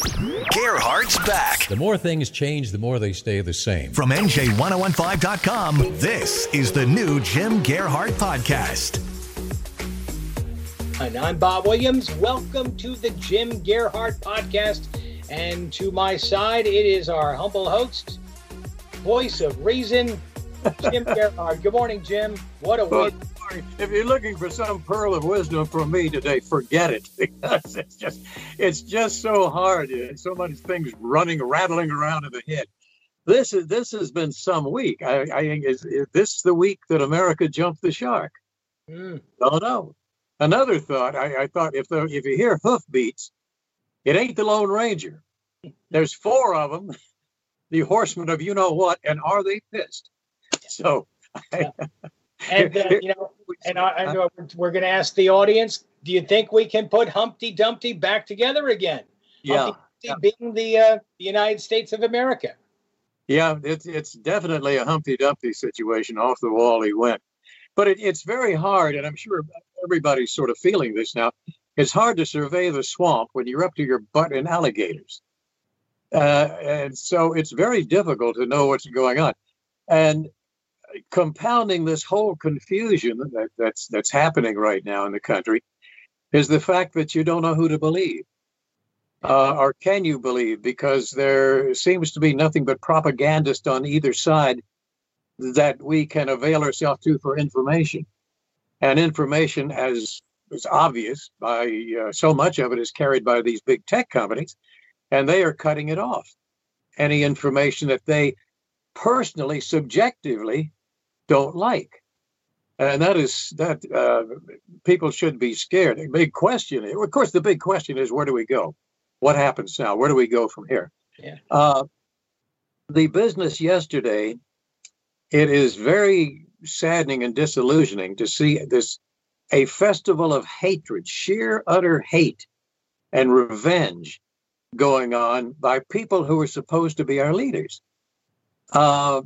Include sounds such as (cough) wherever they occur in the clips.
Gearhart's back. The more things change, the more they stay the same. From NJ1015.com, this is the new Jim Gearhart Podcast. And I'm Bob Williams. Welcome to the Jim Gearhart Podcast. And to my side, it is our humble host, voice of reason, Jim (laughs) Gearhart. Good morning, Jim. What a win. If you're looking for some pearl of wisdom from me today, forget it (laughs) because it's just it's just so hard. So many things running, rattling around in the head. This is this has been some week. I, I is, is this the week that America jumped the shark? Mm. Don't know. Another thought. I, I thought if the if you hear hoofbeats, it ain't the Lone Ranger. There's four of them, (laughs) the horsemen of you know what, and are they pissed? So. (laughs) I, And uh, you know, (laughs) and I, I know we're going to ask the audience: Do you think we can put Humpty Dumpty back together again? yeah, Humpty Dumpty being the uh, the United States of America. yeah, it's it's definitely a Humpty Dumpty situation. Off the wall he went, but it, it's very hard, and I'm sure everybody's sort of feeling this now. It's hard to survey the swamp when you're up to your butt in alligators, uh, and so it's very difficult to know what's going on. And compounding this whole confusion that, that's that's happening right now in the country is the fact that you don't know who to believe. Uh, or can you believe? Because there seems to be nothing but propagandists on either side that we can avail ourselves to for information. And information, as is obvious, by uh, so much of it is carried by these big tech companies, and they are cutting it off. Any information that they personally, subjectively don't like. And that is that uh, people should be scared. The big question, of course, the big question is where do we go? What happens now? Where do we go from here? Yeah. Uh, the business yesterday, it is very saddening and disillusioning to see this a festival of hatred, sheer utter hate and revenge going on by people who are supposed to be our leaders. Uh,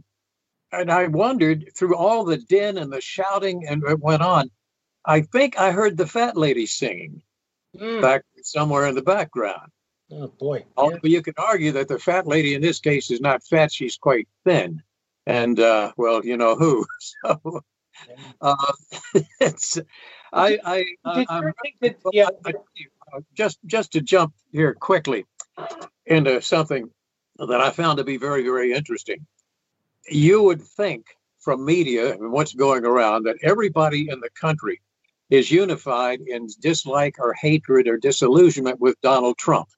and I wondered through all the din and the shouting and it went on. I think I heard the fat lady singing Mm. back somewhere in the background. Oh boy. Although you can argue that the fat lady in this case is not fat; she's quite thin, and uh, well, you know who. (laughs) So uh, (laughs) it's I I, Did I'm that, yeah, uh, just just to jump here quickly into something that I found to be very very interesting. You would think from media and what's going around that everybody in the country is unified in dislike or hatred or disillusionment with Donald Trump.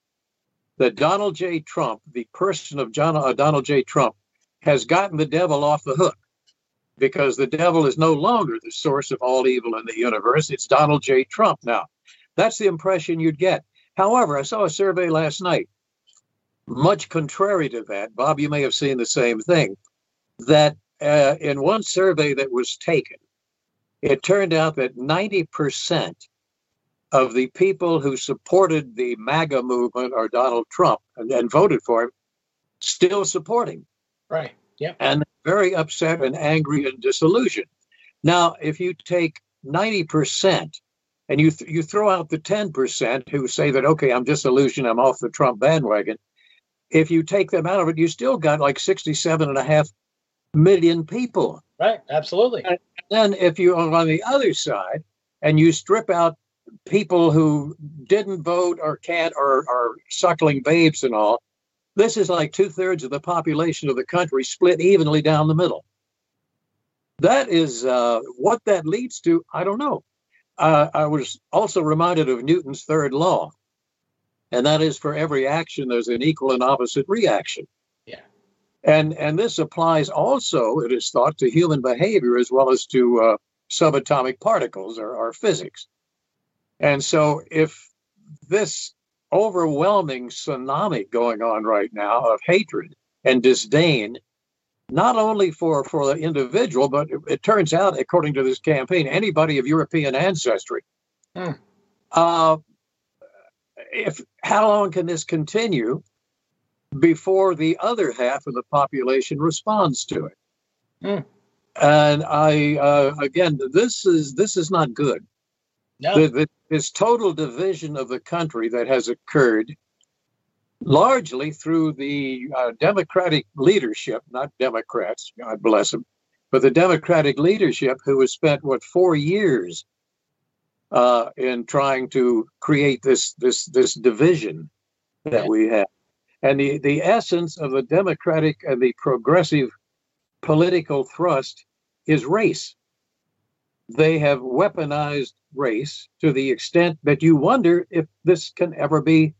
That Donald J. Trump, the person of John, uh, Donald J. Trump, has gotten the devil off the hook because the devil is no longer the source of all evil in the universe. It's Donald J. Trump now. That's the impression you'd get. However, I saw a survey last night, much contrary to that. Bob, you may have seen the same thing. That uh, in one survey that was taken, it turned out that 90% of the people who supported the MAGA movement or Donald Trump and, and voted for him still support him right. Yeah. and very upset and angry and disillusioned. Now, if you take 90% and you, th- you throw out the 10% who say that, okay, I'm disillusioned, I'm off the Trump bandwagon, if you take them out of it, you still got like 67 and a half million people. Right. Absolutely. Then, if you are on the other side and you strip out people who didn't vote or can't or are suckling babes and all, this is like two thirds of the population of the country split evenly down the middle. That is uh, what that leads to. I don't know. Uh, I was also reminded of Newton's third law, and that is for every action, there's an equal and opposite reaction. And and this applies also, it is thought, to human behavior as well as to uh, subatomic particles or, or physics. And so, if this overwhelming tsunami going on right now of hatred and disdain, not only for, for the individual, but it, it turns out, according to this campaign, anybody of European ancestry. Hmm. Uh, if how long can this continue before the other half of the population responds to it? Hmm. And I uh, again, this is this is not good. No. The- the- this total division of the country that has occurred largely through the uh, Democratic leadership, not Democrats, God bless them, but the Democratic leadership who has spent what four years uh, in trying to create this this this division that we have, and the the essence of the Democratic and the progressive political thrust is race. They have weaponized race to the extent that you wonder if this can ever be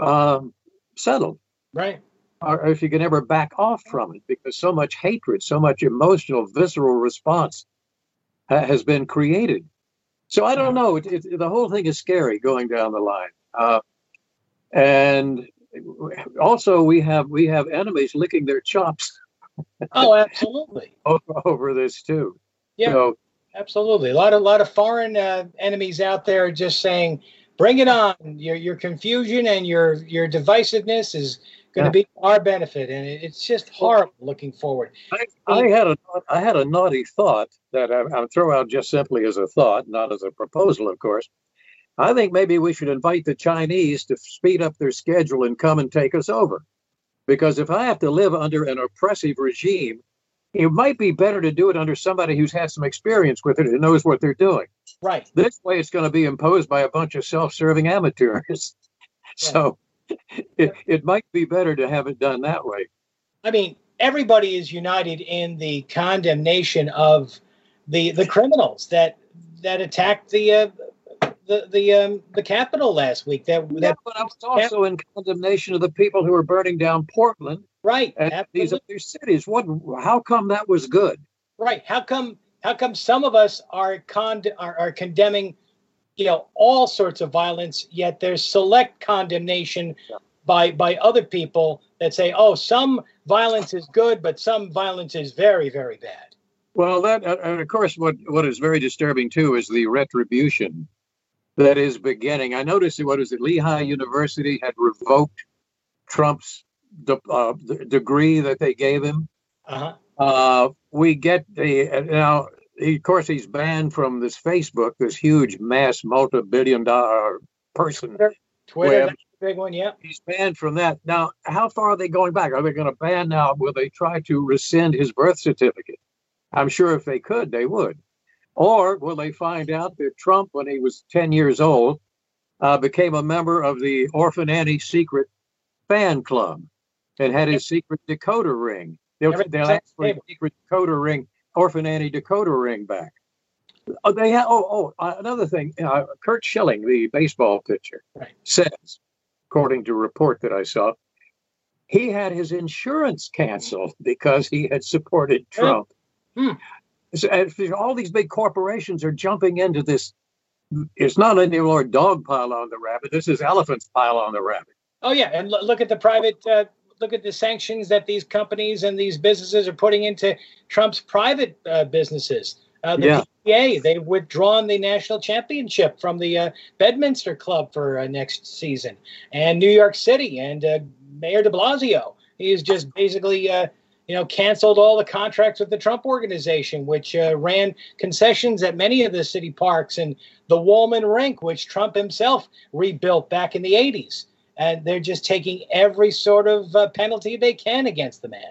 um, settled Right. or if you can ever back off from it because so much hatred, so much emotional, visceral response ha- has been created. So I don't know. It, it, the whole thing is scary going down the line. Uh, and also, we have we have enemies licking their chops Oh, absolutely. (laughs) over, over this too. Yeah. So Absolutely. A lot of lot of foreign uh, enemies out there just saying, "Bring it on." Your your confusion and your your divisiveness is going to Yeah. be our benefit, and it, it's just horrible looking forward. I, I had a I had a naughty thought that I, I'll throw out just simply as a thought, not as a proposal, of course. I think maybe we should invite the Chinese to speed up their schedule and come and take us over. Because if I have to live under an oppressive regime, it might be better to do it under somebody who's had some experience with it and knows what they're doing. Right. This way, it's going to be imposed by a bunch of self-serving amateurs. (laughs) so it, it might be better to have it done that way. I mean, everybody is united in the condemnation of the the criminals that that attacked the uh, the the um, the Capitol last week. That Yeah, that but I was also in condemnation of the people who were burning down Portland right. and these other cities. What? How come that was good? Right. How come how come some of us are con are, are condemning, you know, all sorts of violence, yet there's select condemnation Yeah. by by other people that say, oh, some violence is good, but some violence is very, very bad. Well, that and of course, what what is very disturbing too is the retribution that is beginning. I noticed that what is it? Lehigh University had revoked Trump's de- uh, the degree that they gave him. Uh-huh. Uh, we get the uh, now. He, of course, he's banned from this Facebook, this huge, mass, multi-billion-dollar person. Twitter, the big one, yeah. He's banned from that. Now, how far are they going back? Are they going to ban now? Will they try to rescind his birth certificate? I'm sure if they could, they would. Or will they find out that Trump, when he was 10 years old, uh, became a member of the Orphan Annie secret fan club and had his secret decoder ring? They'll, they'll ask for secret decoder ring, Orphan Annie decoder ring back. Oh, they have. Oh, oh, uh, another thing. Uh, Curt Schilling, the baseball pitcher, Right. says, according to a report that I saw, he had his insurance canceled because he had supported Trump. Hmm. If all these big corporations are jumping into this. It's not any more dog pile on the rabbit. This is elephants pile on the rabbit. Oh yeah, and look at the private uh, look at the sanctions that these companies and these businesses are putting into Trump's private uh, businesses. Uh, the Yeah. PGA, they've withdrawn the national championship from the uh, Bedminster Club for uh, next season, and New York City and uh, Mayor De Blasio. He has just basically, uh, you know, canceled all the contracts with the Trump organization, which uh, ran concessions at many of the city parks and the Wollman Rink, which Trump himself rebuilt back in the 80s and they're just taking every sort of uh, penalty they can against the man.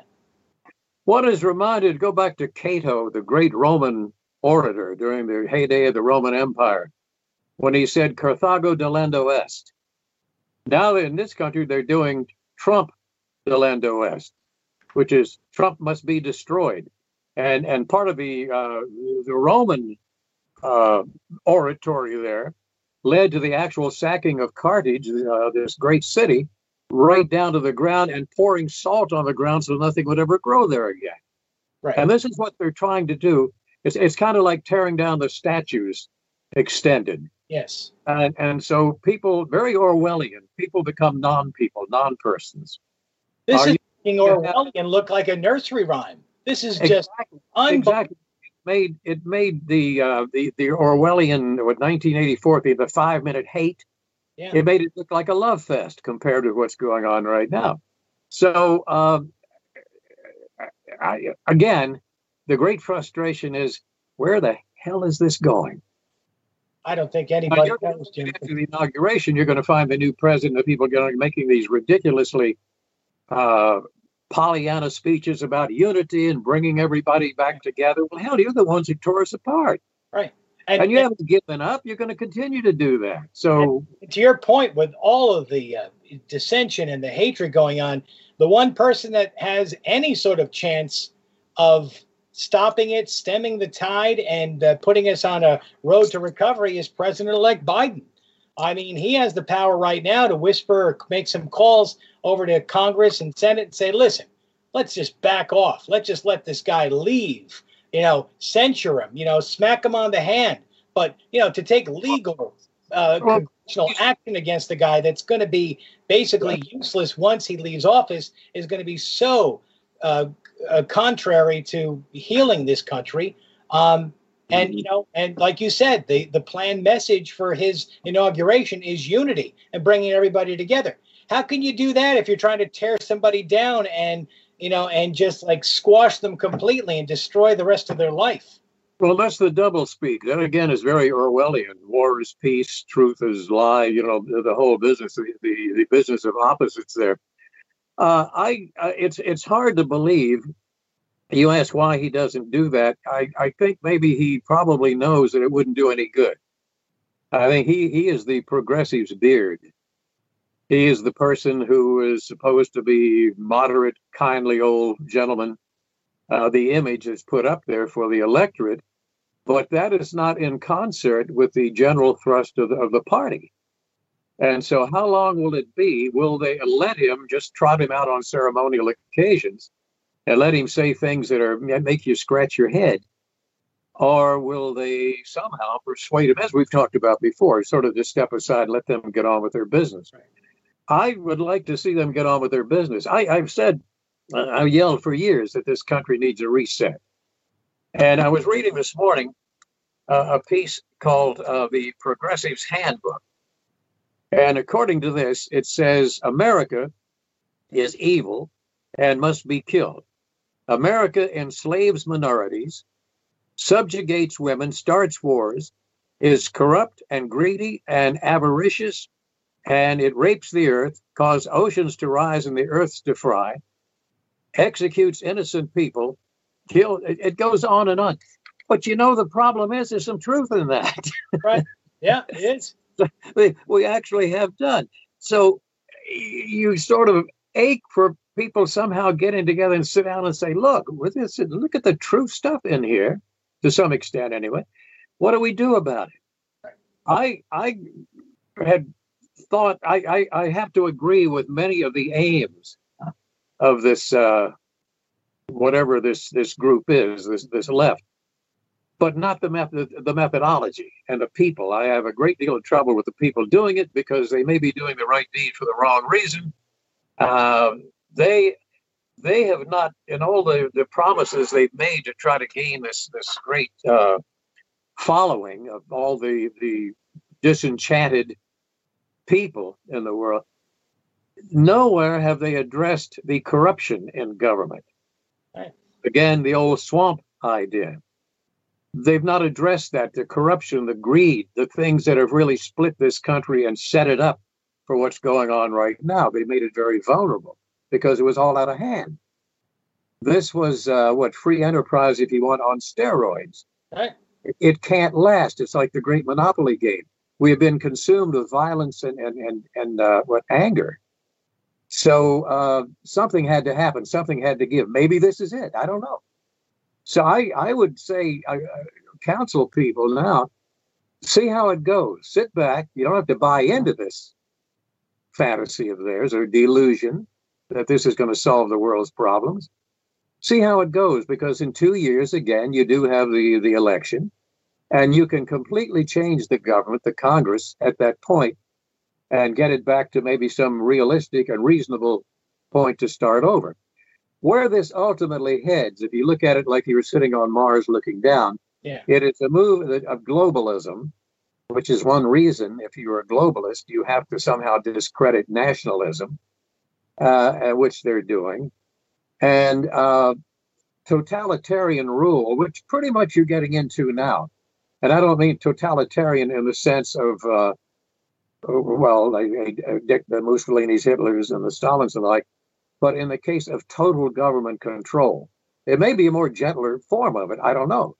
One is reminded, go back to Cato, the great Roman orator during the heyday of the Roman Empire, when he said, Carthago delendo est. Now in this country, they're doing Trump delendo est, which is Trump must be destroyed. And, and part of the, uh, the Roman uh, oratory there led to the actual sacking of Carthage, uh, this great city, right down to the ground and pouring salt on the ground so nothing would ever grow there again. Right. And this is what they're trying to do. It's, it's kind of like tearing down the statues extended. Yes. And, and so people, very Orwellian, people become non people, non persons. This Are is Orwellian look like a nursery rhyme. This is just exactly, exactly. It made it made the uh, the the Orwellian with 1984 the, the five minute hate. Yeah. It made it look like a love fest compared to what's going on right now. So um, I, again, the great frustration is where the hell is this going? I don't think anybody knows. After the inauguration, you're going to find the new president of people going making these ridiculously uh, Pollyanna speeches about unity and bringing everybody back together. Well, hell, you're the ones who tore us apart. Right. And, and you and, haven't given up. You're going to continue to do that. So, to your point, with all of the uh, dissension and the hatred going on, the one person that has any sort of chance of stopping it, stemming the tide, and uh, putting us on a road to recovery is President elect Biden. I mean, he has the power right now to whisper, or make some calls over to Congress and Senate and say, listen, let's just back off. Let's just let this guy leave. You know, censure him, you know, smack him on the hand. But, you know, to take legal uh, congressional action against the guy that's going to be basically useless once he leaves office is going to be so uh, uh, contrary to healing this country. Um, and you know, and like you said, the the planned message for his inauguration is unity and bringing everybody together. How can you do that if you're trying to tear somebody down and you know and just like squash them completely and destroy the rest of their life? Well, that's the double speak. That again is very Orwellian. War is peace, truth is lie. You know, the whole business, the the, business of opposites there. Uh, I uh, it's it's hard to believe. You ask why he doesn't do that. I, I think maybe he probably knows that it wouldn't do any good. I think he he is the progressive's beard. He is the person who is supposed to be moderate, kindly old gentleman. Uh, the image is put up there for the electorate, but that is not in concert with the general thrust of the, of the party. And so, how long will it be? Will they let him just trot him out on ceremonial occasions and let him say things that are make you scratch your head? Or will they somehow persuade him, as we've talked about before, sort of just step aside and let them get on with their business? I would like to see them get on with their business. I, have said, uh, I've yelled for years that this country needs a reset. And I was reading this morning uh, a piece called uh, The Progressive's Handbook and according to this, it says America is evil and must be killed. America enslaves minorities, subjugates women, starts wars, is corrupt and greedy and avaricious, and it rapes the earth, causes oceans to rise and the earths to fry, executes innocent people, kill. It, it goes on and on. But you know, the problem is there's some truth in that. (laughs) right. Yeah, it is. we, we actually have done. So you sort of ache for people somehow getting together and sit down and say, look, with this, look at the true stuff in here, to some extent anyway. What do we do about it? I I had thought I, I, I have to agree with many of the aims of this uh, whatever this this group is, this this left but not the method, the methodology and the people. I have a great deal of trouble with the people doing it because they may be doing the right deed for the wrong reason. Uh, they they have not, in all the, the promises they've made to try to gain this this great uh, following of all the the disenchanted people in the world. Nowhere have they addressed the corruption in government. Right. Again, the old swamp idea they've not addressed that the corruption, the greed, the things that have really split this country and set it up for what's going on right now. They made it very vulnerable because it was all out of hand. This was uh, what free enterprise, if you want, on steroids. Right. It, it can't last. It's like the great monopoly game. We have been consumed with violence and and and, and uh, what anger. So uh, something had to happen. Something had to give. Maybe this is it. I don't know. So I, I would say, I, counsel people now, see how it goes. Sit back. You don't have to buy into this fantasy of theirs or delusion that this is going to solve the world's problems. See how it goes, because in two years, again, you do have the, the election. And you can completely change the government, the Congress, at that point and get it back to maybe some realistic and reasonable point to start over. Where this ultimately heads, if you look at it like you were sitting on Mars looking down, yeah. it is a move of globalism, which is one reason if you're a globalist, you have to somehow discredit nationalism, uh, which they're doing, and uh, totalitarian rule, which pretty much you're getting into now. And I don't mean totalitarian in the sense of, uh, well, Dick, the Mussolini's, Hitler's, and the Stalins and the like, but in the case of total government control. It may be a more gentler form of it. I don't know.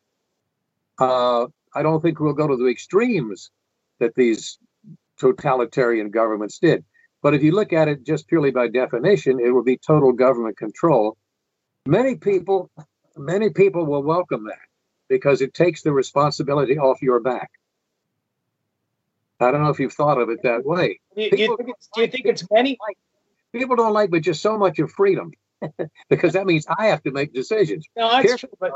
Uh, I don't think we'll go to the extremes that these totalitarian governments did. But if you look at it just purely by definition, it will be total government control. Many people, many people will welcome that because it takes the responsibility off your back. I don't know if you've thought of it that way. Do you, do you think, it's, do you think it's many? People don't like, but just so much of freedom, (laughs) because that means I have to make decisions. No, that's true. But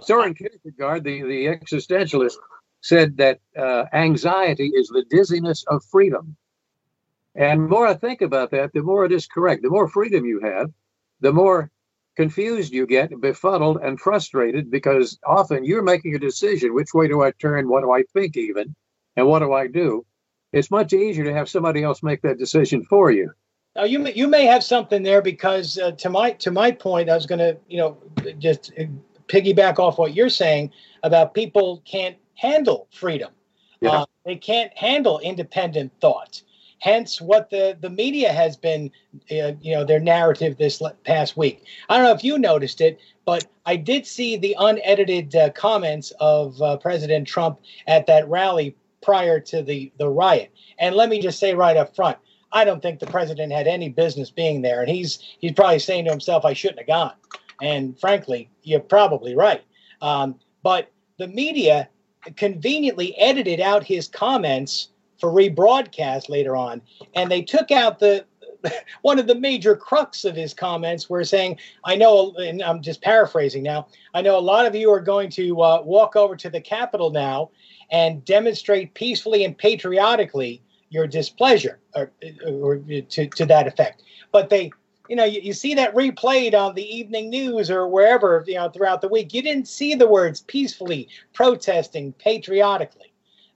Soren Kierkegaard, the, the existentialist, said that uh, anxiety is the dizziness of freedom. And the more I think about that, the more it is correct. The more freedom you have, the more confused you get, befuddled and frustrated because often you're making a decision which way do I turn, what do I think, even, and what do I do? It's much easier to have somebody else make that decision for you. Now you may, you may have something there because uh, to my to my point, I was going to you know just piggyback off what you're saying about people can't handle freedom. Yeah. Uh, they can't handle independent thought. Hence, what the the media has been, uh, you know, their narrative this past week. I don't know if you noticed it, but I did see the unedited uh, comments of uh, President Trump at that rally prior to the the riot. And let me just say right up front, I don't think the president had any business being there, and he's he's probably saying to himself, "I shouldn't have gone." And frankly, you're probably right. Um, but the media conveniently edited out his comments for rebroadcast later on, and they took out the (laughs) one of the major crux of his comments were saying, I know, and I'm just paraphrasing now, I know a lot of you are going to uh, walk over to the Capitol now and demonstrate peacefully and patriotically your displeasure or, or to, to that effect. But they, you know, you, you see that replayed on the evening news or wherever, you know, throughout the week. You didn't see the words peacefully, protesting, patriotically.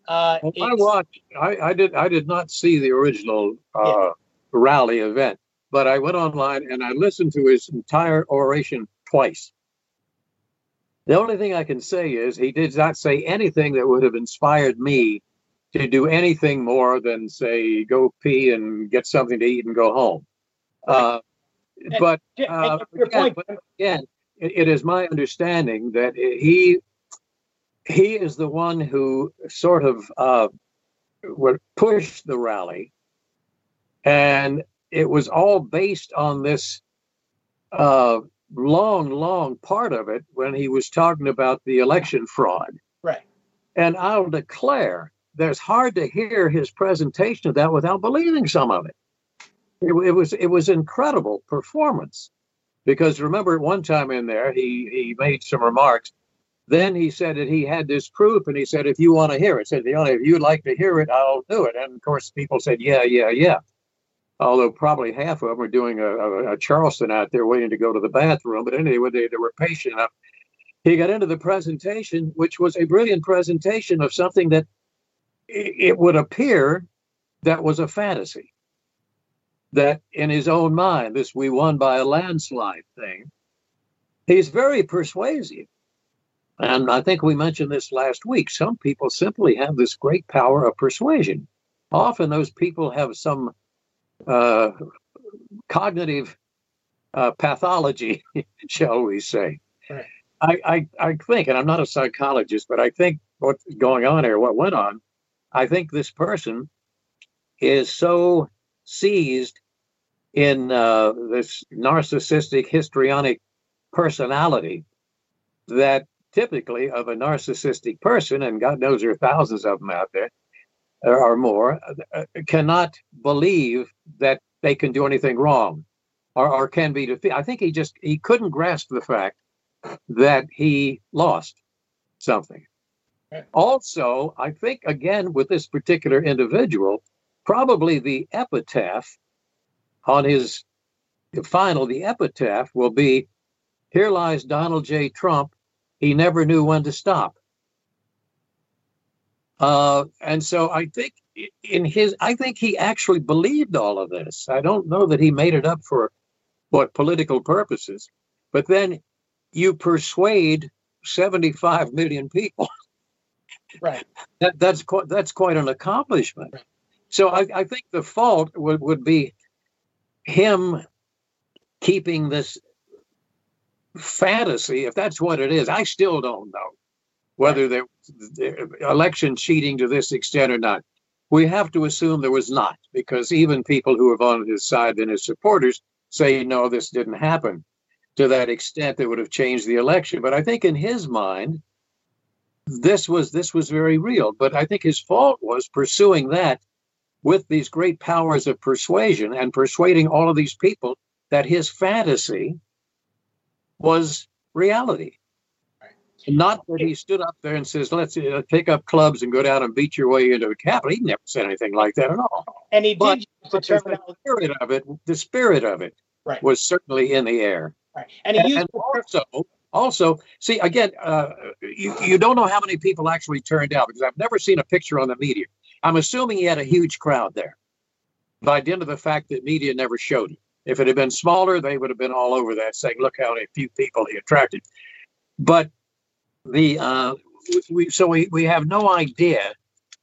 Uh, well, I watched. I, I, did. I did not see the original uh, yeah. rally event, but I went online and I listened to his entire oration twice. The only thing I can say is he did not say anything that would have inspired me to do anything more than say go pee and get something to eat and go home. Uh, but, uh, again, again, it, it is my understanding that he he is the one who sort of uh, would push the rally, and it was all based on this uh, long, long part of it when he was talking about the election fraud. Right. And I'll declare there's hard to hear his presentation of that without believing some of it. It, it was it was incredible performance because remember at one time in there he he made some remarks. Then he said that he had this proof, and he said, "If you want to hear it, said the only if you'd like to hear it, I'll do it." And of course, people said, "Yeah, yeah, yeah." Although probably half of them were doing a, a, a Charleston out there waiting to go to the bathroom. But anyway, they, they were patient enough. He got into the presentation, which was a brilliant presentation of something that it would appear that was a fantasy. That in his own mind, this we won by a landslide thing, he's very persuasive. And I think we mentioned this last week. Some people simply have this great power of persuasion. Often those people have some uh, cognitive uh, pathology, (laughs) shall we say. Right. I, I, I think, and I'm not a psychologist, but I think what's going on here, what went on, I think this person is so seized in uh, this narcissistic histrionic personality that typically of a narcissistic person, and God knows there are thousands of them out there or more, uh, cannot believe that they can do anything wrong or, or can be defeated. I think he just he couldn't grasp the fact that he lost something. Also, I think, again, with this particular individual, probably the epitaph on his final, the epitaph will be Here lies Donald J. Trump. He never knew when to stop. Uh, and so I think in his, I think he actually believed all of this. I don't know that he made it up for what political purposes, but then you persuade 75 million people. Right. (laughs) That, that's quite that's quite an accomplishment. Right. So I, I think the fault would, would be him keeping this fantasy, if that's what it is. I still don't know whether there election cheating to this extent or not. We have to assume there was not, because even people who are on his side and his supporters say, no, this didn't happen to that extent that would have changed the election. But I think in his mind, this was this was very real. But I think his fault was pursuing that with these great powers of persuasion and persuading all of these people that his fantasy was reality. Not that he stood up there and says, "Let's uh, pick up clubs and go down and beat your way into the Capitol." He never said anything like that at all. And he but, did but the spirit of it. The spirit of it right. was certainly in the air. Right. And he used and also, also, see again, uh, you you don't know how many people actually turned out because I've never seen a picture on the media. I'm assuming he had a huge crowd there by dint of the fact that media never showed it. If it had been smaller, they would have been all over that saying, look how few people he attracted. But the uh, we so we, we have no idea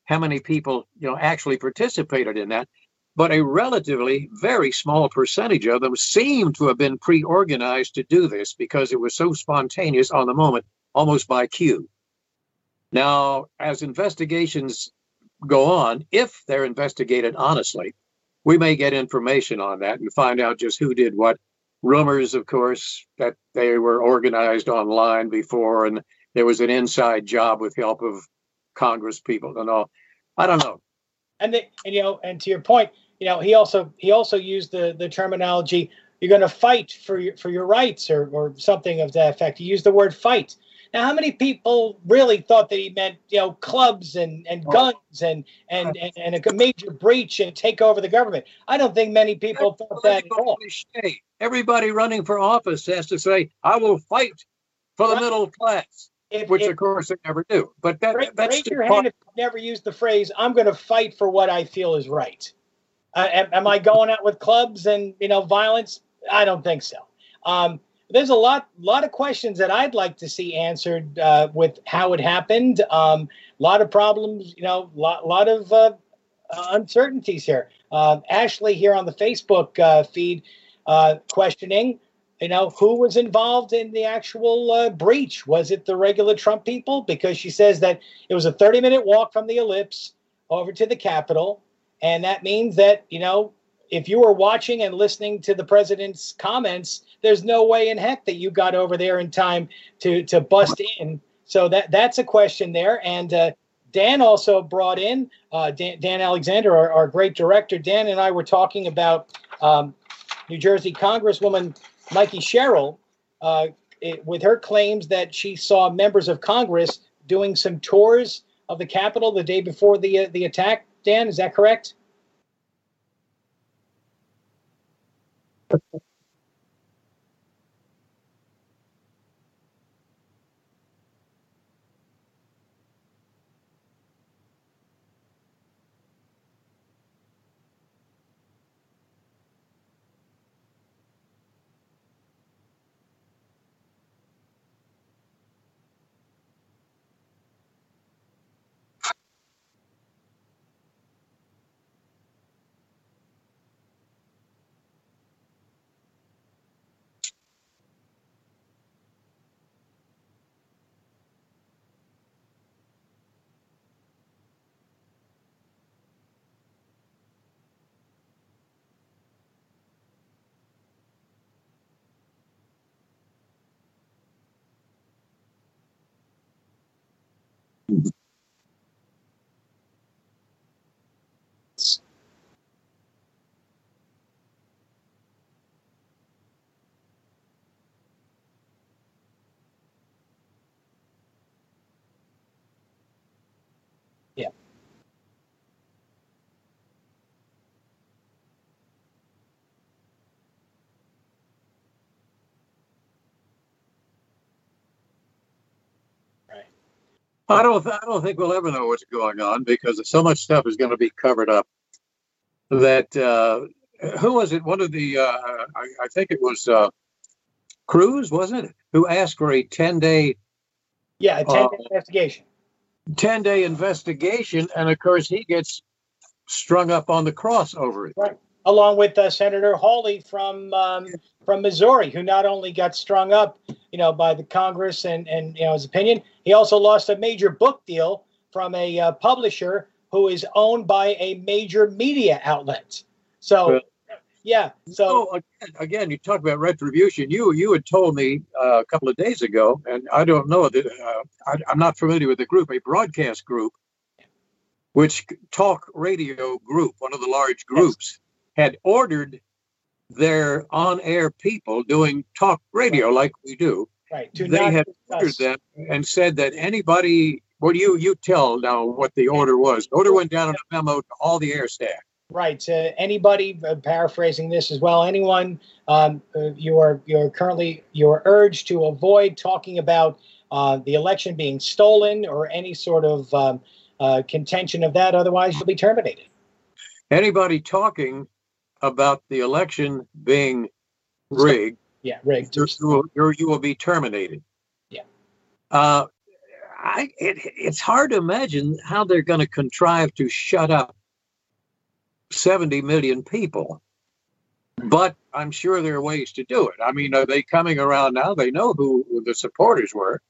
how many people you know actually participated in that but a relatively very small percentage of them seem to have been pre-organized to do this because it was so spontaneous on the moment almost by cue now as investigations go on, if they're investigated honestly, we may get information on that and find out just who did what. Rumors, of course, that they were organized online before and there was an inside job with help of Congress people and all. I don't know. And, the, and you know, and to your point, you know, he also he also used the the terminology you're going to fight for your for your rights or or something of that effect. He used the word fight. Now, how many people really thought that he meant, you know, clubs and, and guns and, and, and, and a major breach and take over the government? I don't think many people thought that at all. Everybody running for office has to say, I will fight for the right. middle class. If, which if, of course they never do. But that, raise, that's raise your hand if you never used the phrase "I'm going to fight for what I feel is right." Uh, am, am, I going out with clubs and you know violence? I don't think so. Um, there's a lot lot of questions that I'd like to see answered uh, with how it happened. A um, lot of problems, you know, a lot, lot of uh, uh, uncertainties here. Uh, Ashley here on the Facebook uh, feed uh, questioning, you know, who was involved in the actual breach? Was it the regular Trump people? Because she says that it was a 30 minute walk from the ellipse over to the Capitol. And that means that, you know, if you were watching and listening to the president's comments, there's no way in heck that you got over there in time to to bust in. So that that's a question there. And uh, Dan also brought in uh, Dan, Dan, Alexander, our, our, great director. Dan and I were talking about um, New Jersey Congresswoman Mikey Sherrill uh, it, with her claims that she saw members of Congress doing some tours of the Capitol the day before the uh, the attack. Dan, is that correct? I don't. I don't think we'll ever know what's going on because so much stuff is going to be covered up. That uh, who was it? One of the uh, I, I think it was uh, Cruz, wasn't it? Who asked for a ten day Yeah, a 10 Uh, day investigation. ten day investigation, and of course he gets strung up on the cross over it. Right. Along with uh, Senator Hawley from um, from Missouri, who not only got strung up, you know, by the Congress and and you know his opinion, he also lost a major book deal from a uh, publisher who is owned by a major media outlet. So, yeah. So So again, again, you talk about retribution. You you had told me uh, a couple of days ago, and I don't know that uh, I, I'm not familiar with the group, a broadcast group, which talk radio group, one of the large groups, had ordered their on-air people doing talk radio like we do. right. To they had ordered them and said that anybody. Well, you you tell now what the order was. Order went down in a memo to all the air staff. Right. To anybody uh, paraphrasing this as well, anyone um, uh, you are you are currently you are urged to avoid talking about uh, the election being stolen or any sort of um, uh, contention of that. Otherwise, you'll be terminated. anybody talking about the election being rigged, Yeah, rigged. you're, you're, you're- will be terminated. Yeah. Uh, I, it, it's hard to imagine how they're going to contrive to shut up 70 million people. But I'm sure there are ways to do it. I mean, are they coming around now? They know who the supporters were.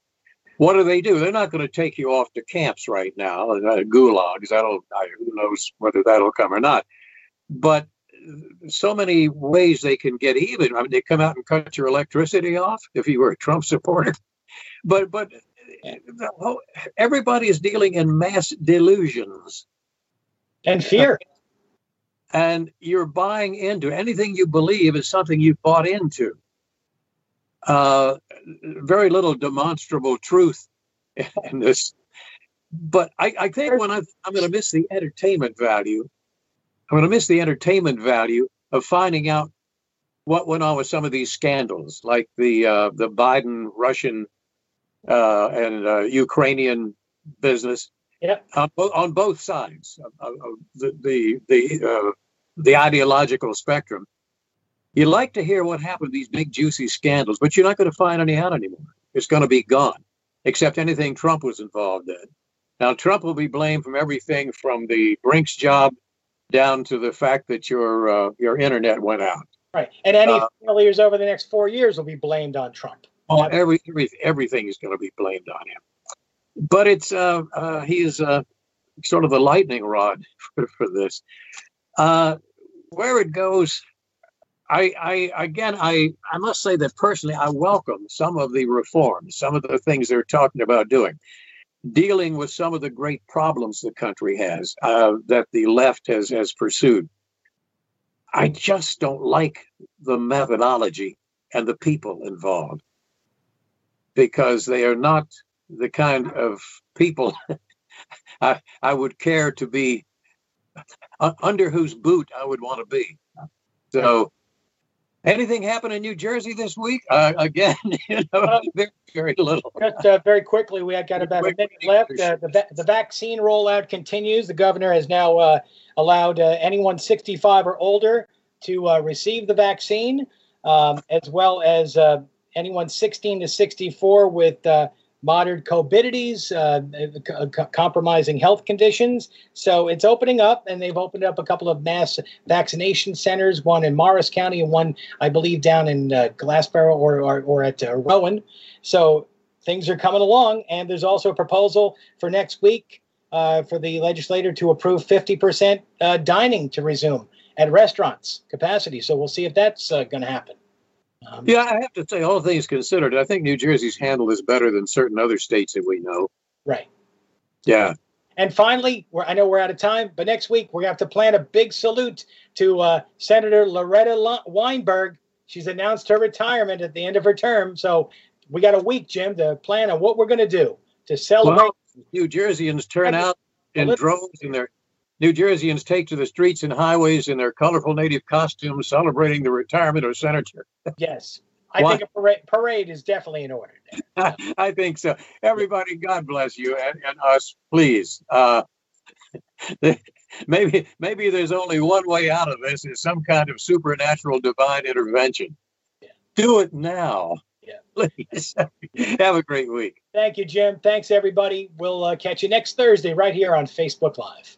What do they do? They're not going to take you off to camps right now, uh, gulags. That'll, I, who knows whether that'll come or not. But so many ways they can get even. I mean, they come out and cut your electricity off if you were a Trump supporter. (laughs) But but the whole, everybody is dealing in mass delusions, And fear. and you're buying into anything you believe is something you've bought into. Uh, very little demonstrable truth (laughs) in this. But I, I think when I, I'm going to miss the entertainment value, I'm going to miss the entertainment value of finding out what went on with some of these scandals, like the uh, the Biden Russian uh, and uh, Ukrainian business. Yep. On, bo- on both sides of, of of the the the, uh, the ideological spectrum. You like to hear what happened to these big juicy scandals, but you're not going to find any out anymore. It's going to be gone, except anything Trump was involved in. Now, Trump will be blamed from everything from the Brinks job down to the fact that your uh, your internet went out. Right. And any Uh, failures over the next four years will be blamed on Trump. Oh, every, every everything is going to be blamed on him. But it's uh, uh, he is uh, sort of the lightning rod (laughs) for, for this. Uh, where it goes, I, I again, I I must say that personally, I welcome some of the reforms, some of the things they're talking about doing, dealing with some of the great problems the country has uh, that the left has has pursued. I just don't like the methodology and the people involved because they are not the kind of people (laughs) I, I would care to be uh, under whose boot I would want to be. So, anything happen in New Jersey this week? Uh, again, (laughs) you know, (laughs) very, very little. Just uh, very quickly, we have got about a minute left. Uh, the, the vaccine rollout continues. The governor has now uh, allowed uh, anyone 65 or older to uh, receive the vaccine, um, as well as uh, anyone 16 to 64 with uh, moderate comorbidities, uh, c- c- compromising health conditions. So it's opening up, and they've opened up a couple of mass vaccination centers, one in Morris County and one, I believe, down in uh, Glassboro or, or, or at uh, Rowan. So things are coming along, and there's also a proposal for next week uh, for the legislator to approve 50% uh, dining to resume at restaurants capacity. So we'll see if that's uh, going to happen. Um, Yeah, I have to say, all things considered, I think New Jersey's handled this better than certain other states that we know. Right. Yeah. And finally, we're, I know we're out of time, but next week we're going to have to plan a big salute to uh, Senator Loretta Lo- Weinberg. She's announced her retirement at the end of her term. So we got a week, Jim, to plan on what we're going to do to celebrate. Well, New Jerseyans turn out in droves and their New Jerseyans take to the streets and highways in their colorful native costumes celebrating the retirement of Senator. yes. I think a parade, parade is definitely in order. (laughs) I think so. Everybody, God bless you and, and us, please. Uh, (laughs) maybe maybe there's only one way out of this: is some kind of supernatural divine intervention. Yeah. Do it now. Yeah. Please. (laughs) Have a great week. Thank you, Jim. Thanks, everybody. We'll uh, catch you next Thursday right here on Facebook Live.